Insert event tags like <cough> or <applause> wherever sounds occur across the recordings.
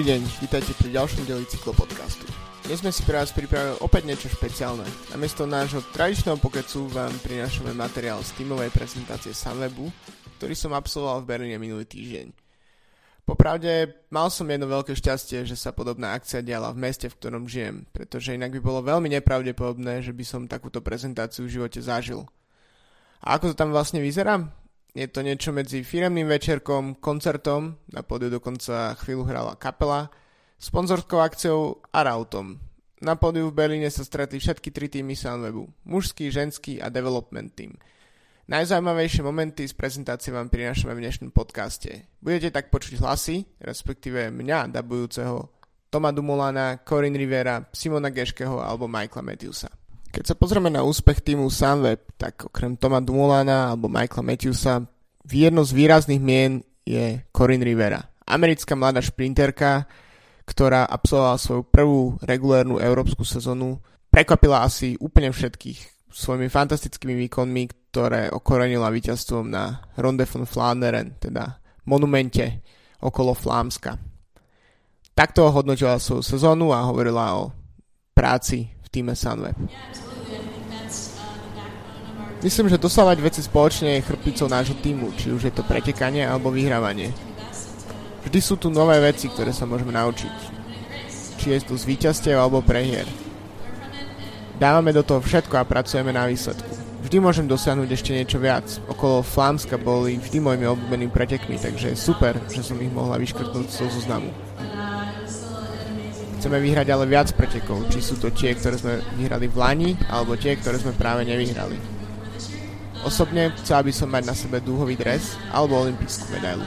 Dobrý deň, vítajte pri ďalšom deli cyklopodcastu. Dnes sme si pre vás pripravili opäť niečo špeciálne. Namiesto nášho tradičného pokecu vám prinášame materiál z tímovej prezentácie Sunwebu, ktorý som absolvoval v Berlíne minulý týždeň. Popravde, mal som jedno veľké šťastie, že sa podobná akcia diala v meste, v ktorom žijem, pretože inak by bolo veľmi nepravdepodobné, že by som takúto prezentáciu v živote zažil. A ako to tam vlastne vyzerá? Je to niečo medzi firemným večerkom, koncertom, na pódiu dokonca chvíľu hrala kapela, sponzorskou akciou a rautom. Na pódiu v Berlíne sa stretli všetky tri týmy Sunwebu, mužský, ženský a development team. Najzaujímavejšie momenty z prezentácie vám prinášame v dnešnom podcaste. Budete tak počuť hlasy, respektíve mňa, dabujúceho Toma Dumolana, Corin Rivera, Simona Geškeho alebo Michaela Matthewsa. Keď sa pozrieme na úspech týmu Sunweb, tak okrem Toma Dumolana alebo Michaela Matthewsa, jedno z výrazných mien je Corin Rivera. Americká mladá šprinterka, ktorá absolvovala svoju prvú regulérnu európsku sezónu, prekvapila asi úplne všetkých svojimi fantastickými výkonmi, ktoré okorenila víťazstvom na Ronde von Flanderen, teda monumente okolo Flámska. Takto hodnotila svoju sezónu a hovorila o práci týme Sunweb. Yeah, Myslím, že dosávať veci spoločne je chrbticou nášho týmu, či už je to pretekanie alebo vyhrávanie. Vždy sú tu nové veci, ktoré sa môžeme naučiť. Či je tu zvíťazstiev alebo prehier. Dávame do toho všetko a pracujeme na výsledku. Vždy môžem dosiahnuť ešte niečo viac. Okolo Flámska boli vždy mojimi obľúbenými pretekmi, takže je super, že som ich mohla vyškrtnúť z toho zoznamu. Chceme vyhrať ale viac pretekov, či sú to tie, ktoré sme vyhrali v Lani, alebo tie, ktoré sme práve nevyhrali. Osobne chcel by som mať na sebe dúhový dres alebo olimpijskú medailu.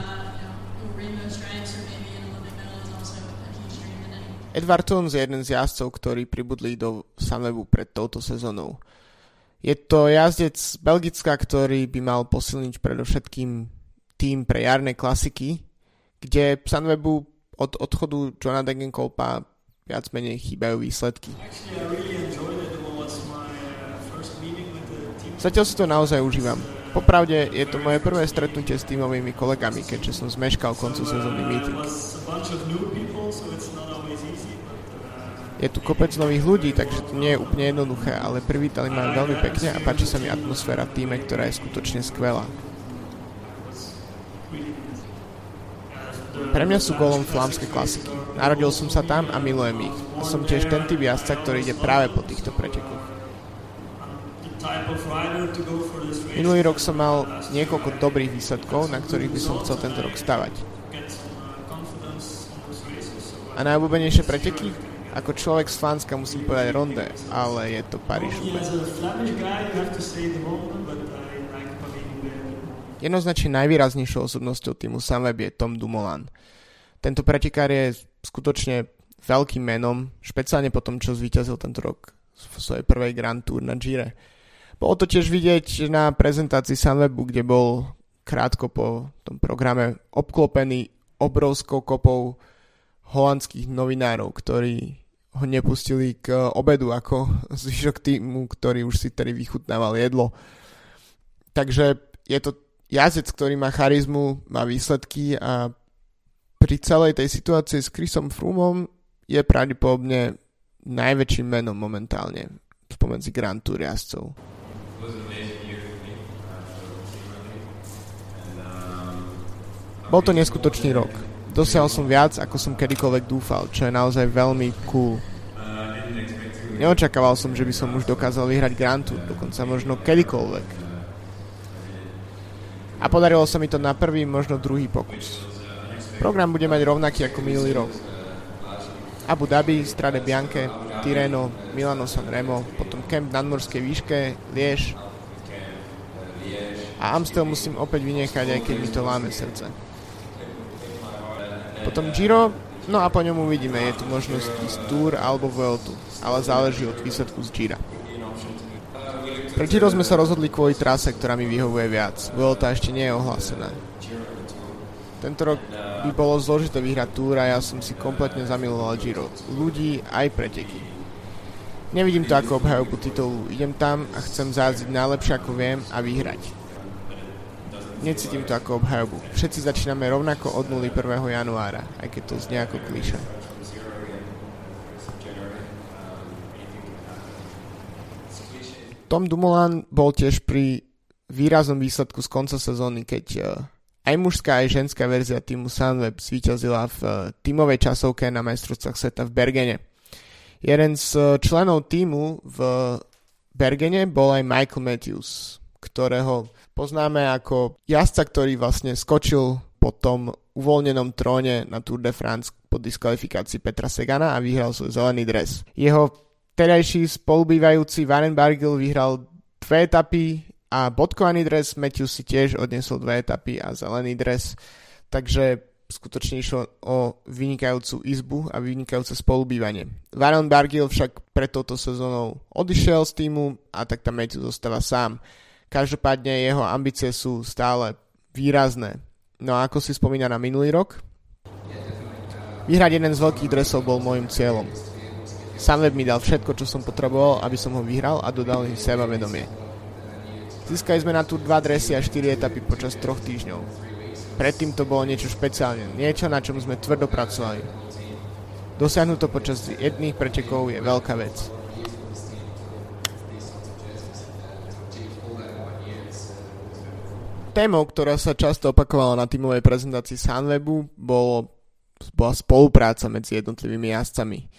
Edward Tunes je jeden z jazdcov, ktorí pribudli do Sunwebu pred touto sezónou. Je to jazdec z Belgicka, ktorý by mal posilniť predovšetkým tým pre jarné klasiky, kde Sunwebu od odchodu Johna Degenkolpa viac menej chýbajú výsledky. Zatiaľ si to naozaj užívam. Popravde je to moje prvé stretnutie s tímovými kolegami, keďže som zmeškal koncu sezónny meeting. Je tu kopec nových ľudí, takže to nie je úplne jednoduché, ale privítali ma veľmi pekne a páči sa mi atmosféra v týme, ktorá je skutočne skvelá. Pre mňa sú golom flámske klasiky. Narodil som sa tam a milujem ich. Som tiež ten typ jazdca, ktorý ide práve po týchto pretekoch. Minulý rok som mal niekoľko dobrých výsledkov, na ktorých by som chcel tento rok stavať. A najobľúbenejšie preteky? Ako človek z Flánska musím povedať Ronde, ale je to paríž Jednoznačne najvýraznejšou osobnosťou týmu Sunweb je Tom Dumoulin. Tento pretekár je skutočne veľkým menom, špeciálne po tom, čo zvíťazil tento rok v svojej prvej Grand Tour na Gire. Bolo to tiež vidieť na prezentácii Sunwebu, kde bol krátko po tom programe obklopený obrovskou kopou holandských novinárov, ktorí ho nepustili k obedu ako <laughs> zvyšok týmu, ktorý už si tedy vychutnával jedlo. Takže je to jazdec, ktorý má charizmu, má výsledky a pri celej tej situácii s Chrisom Frumom je pravdepodobne najväčším menom momentálne spomedzi Grand Tour jazdcov. Bol to neskutočný rok. Dosiahol som viac, ako som kedykoľvek dúfal, čo je naozaj veľmi cool. Neočakával som, že by som už dokázal vyhrať Grand Tour, dokonca možno kedykoľvek. A podarilo sa mi to na prvý, možno druhý pokus. Program bude mať rovnaký ako minulý rok. Abu Dhabi, Strade Bianche, Tireno, Milano San Remo, potom Kemp na Nadmorskej výške, Liež a Amstel musím opäť vynechať, aj keď mi to láme srdce. Potom Giro, no a po ňom uvidíme, je tu možnosť ísť Tour alebo Vueltu, ale záleží od výsledku z Gira. Pre Giro sme sa rozhodli kvôli trase, ktorá mi vyhovuje viac. Vuelta ešte nie je ohlásená. Tento rok by bolo zložité vyhrať Tour a ja som si kompletne zamiloval Giro. Ľudí aj preteky. Nevidím to ako obhajobu titulu. Idem tam a chcem záziť najlepšie ako viem a vyhrať. necítim to ako obhajobu. Všetci začíname rovnako od 0. 1. januára, aj keď to znie ako klíša. Tom Dumoulin bol tiež pri výraznom výsledku z konca sezóny, keď uh, aj mužská, aj ženská verzia týmu Sunweb zvíťazila v uh, tímovej časovke na majstrovstvách sveta v Bergene. Jeden z uh, členov týmu v Bergene bol aj Michael Matthews, ktorého poznáme ako jazdca, ktorý vlastne skočil po tom uvoľnenom tróne na Tour de France po diskvalifikácii Petra Segana a vyhral svoj zelený dres. Jeho terajší spolubývajúci Warren Bargill vyhral dve etapy a bodkovaný dres Matthew si tiež odnesol dve etapy a zelený dres, takže skutočne išlo o vynikajúcu izbu a vynikajúce spolubývanie. Varon Bargill však pred touto sezónou odišiel z týmu a tak tam Matthew zostáva sám. Každopádne jeho ambície sú stále výrazné. No a ako si spomína na minulý rok? Vyhrať jeden z veľkých dresov bol môjim cieľom. Sunweb mi dal všetko, čo som potreboval, aby som ho vyhral a dodal mi sebavedomie. Získali sme na tu dva dresy a 4 etapy počas troch týždňov. Predtým to bolo niečo špeciálne, niečo na čom sme tvrdo pracovali. Dosiahnuť to počas jedných pretekov je veľká vec. Témou, ktorá sa často opakovala na tímovej prezentácii Sunwebu, bolo, bola spolupráca medzi jednotlivými jazdcami.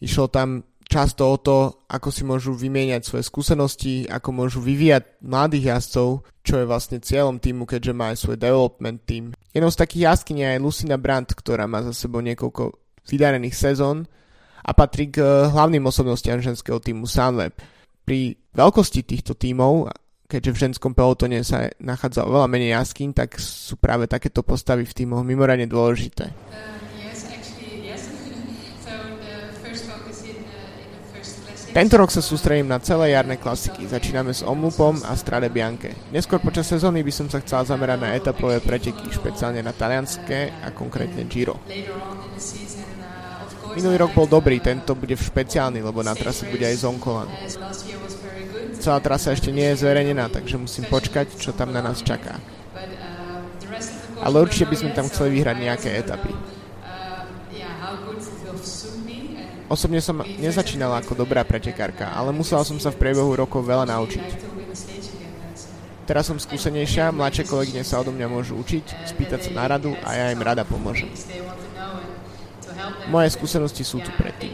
Išlo tam často o to, ako si môžu vymieňať svoje skúsenosti, ako môžu vyvíjať mladých jazdcov, čo je vlastne cieľom týmu, keďže má aj svoj development team. Jednou z takých jazdkyň je aj Lucina Brandt, ktorá má za sebou niekoľko vydarených sezón a patrí k eh, hlavným osobnostiam ženského týmu Sunweb. Pri veľkosti týchto tímov, keďže v ženskom pelotone sa nachádza oveľa menej jaskyn, tak sú práve takéto postavy v týmoch mimoriadne dôležité. <laughs> Uh. Tento rok sa sústredím na celé jarné klasiky. Začíname s Omlupom a Strade Bianche. Neskôr počas sezóny by som sa chcel zamerať na etapové preteky, špeciálne na talianské a konkrétne Giro. Minulý rok bol dobrý, tento bude špeciálny, lebo na trase bude aj Zonkolan. Celá trasa ešte nie je zverejnená, takže musím počkať, čo tam na nás čaká. Ale určite by sme tam chceli vyhrať nejaké etapy. Osobne som nezačínala ako dobrá pretekárka, ale musela som sa v priebehu rokov veľa naučiť. Teraz som skúsenejšia, mladšie kolegyne sa odo mňa môžu učiť, spýtať sa na radu a ja im rada pomôžem. Moje skúsenosti sú tu predtým.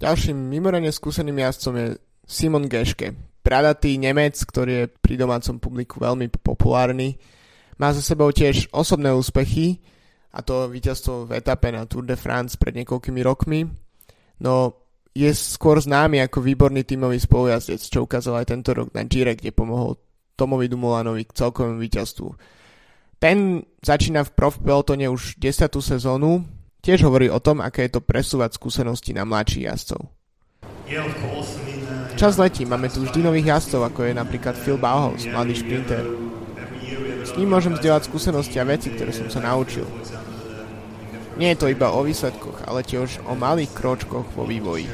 Ďalším mimoriadne skúseným jazdcom je Simon Geške, bradatý Nemec, ktorý je pri domácom publiku veľmi populárny. Má za sebou tiež osobné úspechy, a to víťazstvo v etape na Tour de France pred niekoľkými rokmi. No je skôr známy ako výborný tímový spolujazdec, čo ukázal aj tento rok na Gire, kde pomohol Tomovi Dumulanovi k celkovému víťazstvu. Ten začína v prof pelotone už 10. sezónu, tiež hovorí o tom, aké je to presúvať skúsenosti na mladších jazdcov. Čas letí, máme tu vždy nových jazdcov, ako je napríklad Phil Bauhaus, mladý šprinter. S ním môžem zdieľať skúsenosti a veci, ktoré som sa naučil. Nie je to iba o výsledkoch, ale tiež o malých kročkoch vo vývoji.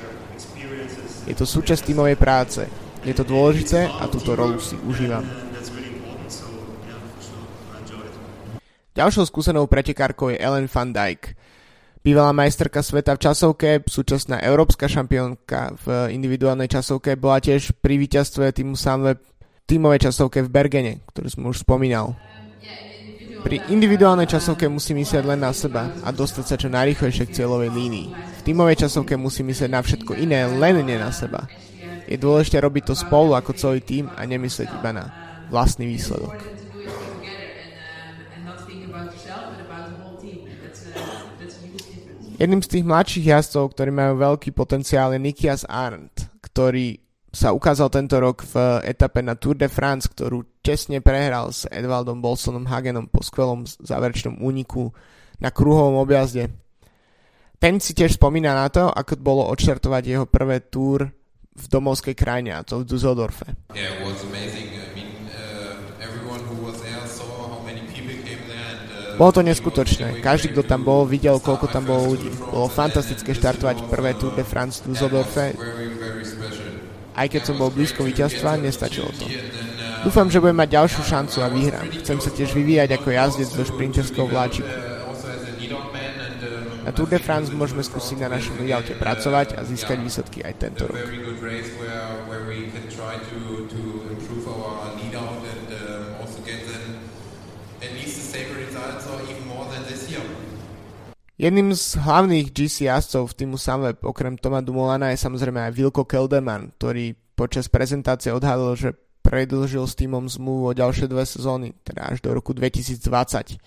Je to súčasť tímovej práce. Je to dôležité a túto rolu si užívam. Ďalšou skúsenou pretekárkou je Ellen van Dijk. Bývalá majsterka sveta v časovke, súčasná európska šampiónka v individuálnej časovke, bola tiež pri víťazstve týmu Sunweb tímovej časovke v Bergene, ktorú som už spomínal. Pri individuálnej časovke musí myslieť len na seba a dostať sa čo najrychlejšie k cieľovej línii. V tímovej časovke musí myslieť na všetko iné, len nie na seba. Je dôležité robiť to spolu ako celý tým a nemyslieť iba na vlastný výsledok. Jedným z tých mladších jazdcov, ktorí majú veľký potenciál, je Nikias Arndt, ktorý sa ukázal tento rok v etape na Tour de France, ktorú čestne prehral s Edvaldom Bolsonom Hagenom po skvelom záverečnom úniku na kruhovom objazde. Ten si tiež spomína na to, ako bolo odštartovať jeho prvé túr v domovskej krajine, a to v Düsseldorfe. Yeah, uh, uh, bolo to neskutočné. Každý, kto tam bol, videl, koľko tam bolo ľudí. Bolo fantastické štartovať prvé Tour de France v Düsseldorfe Aj keď som bol blízko víťazstva, nestačilo to. Dúfam, že budem mať ďalšiu šancu a vyhrám. Chcem sa tiež vyvíjať ako jazdec do šprinterského vláčiku. Na Tour de France môžeme skúsiť na našom leadoute pracovať a získať výsledky aj tento rok. Jedným z hlavných GC jazdcov v týmu Sunweb okrem Toma Dumolana je samozrejme aj Vilko Kelderman, ktorý počas prezentácie odhalil, že predlžil s týmom zmluvu o ďalšie dve sezóny, teda až do roku 2020.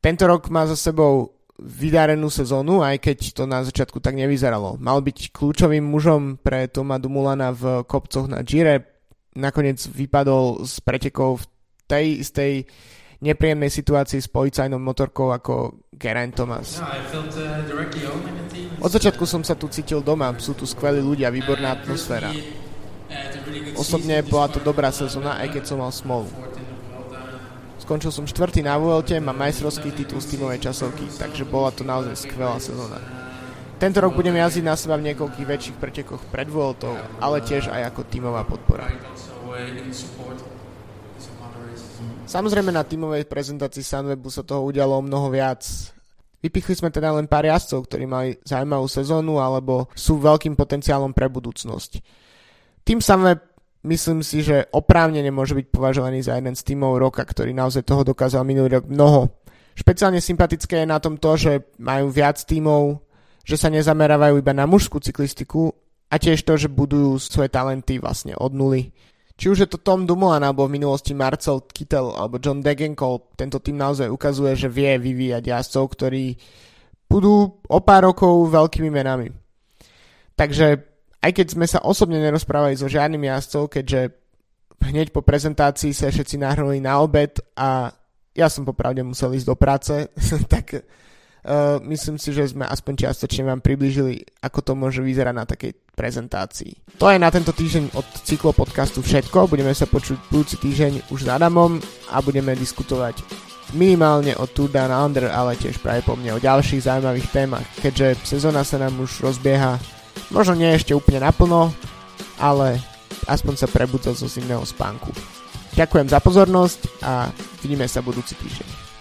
Tento rok má za sebou vydarenú sezónu, aj keď to na začiatku tak nevyzeralo. Mal byť kľúčovým mužom pre Toma Dumulana v kopcoch na Gire, nakoniec vypadol z pretekov v tej istej nepríjemnej situácii s policajnou motorkou ako Geraint Thomas. Od začiatku som sa tu cítil doma, sú tu skvelí ľudia, výborná atmosféra. Osobne bola to dobrá sezóna, aj keď som mal smolu. Skončil som štvrtý na Vuelte, mám majstrovský titul z tímovej časovky, takže bola to naozaj skvelá sezóna. Tento rok budem jazdiť na seba v niekoľkých väčších pretekoch pred Vueltou, ale tiež aj ako tímová podpora. Samozrejme na tímovej prezentácii Sunwebu sa toho udialo mnoho viac. Vypichli sme teda len pár jazdcov, ktorí mali zaujímavú sezónu alebo sú veľkým potenciálom pre budúcnosť. Tým Sunweb myslím si, že oprávne nemôže byť považovaný za jeden z tímov roka, ktorý naozaj toho dokázal minulý rok mnoho. Špeciálne sympatické je na tom to, že majú viac tímov, že sa nezamerávajú iba na mužskú cyklistiku a tiež to, že budujú svoje talenty vlastne od nuly. Či už je to Tom Dumoulin alebo v minulosti Marcel Kittel alebo John Degenkolb, tento tým naozaj ukazuje, že vie vyvíjať jazdcov, ktorí budú o pár rokov veľkými menami. Takže aj keď sme sa osobne nerozprávali so žiadnym jazdcov, keďže hneď po prezentácii sa všetci nahrali na obed a ja som popravde musel ísť do práce, <laughs> tak Uh, myslím si, že sme aspoň čiastočne vám približili, ako to môže vyzerať na takej prezentácii. To je na tento týždeň od cyklo podcastu všetko. Budeme sa počuť budúci týždeň už s Adamom a budeme diskutovať minimálne o Tour Down Under, ale tiež práve po mne o ďalších zaujímavých témach, keďže sezóna sa nám už rozbieha, možno nie ešte úplne naplno, ale aspoň sa prebudzol zo zimného spánku. Ďakujem za pozornosť a vidíme sa budúci týždeň.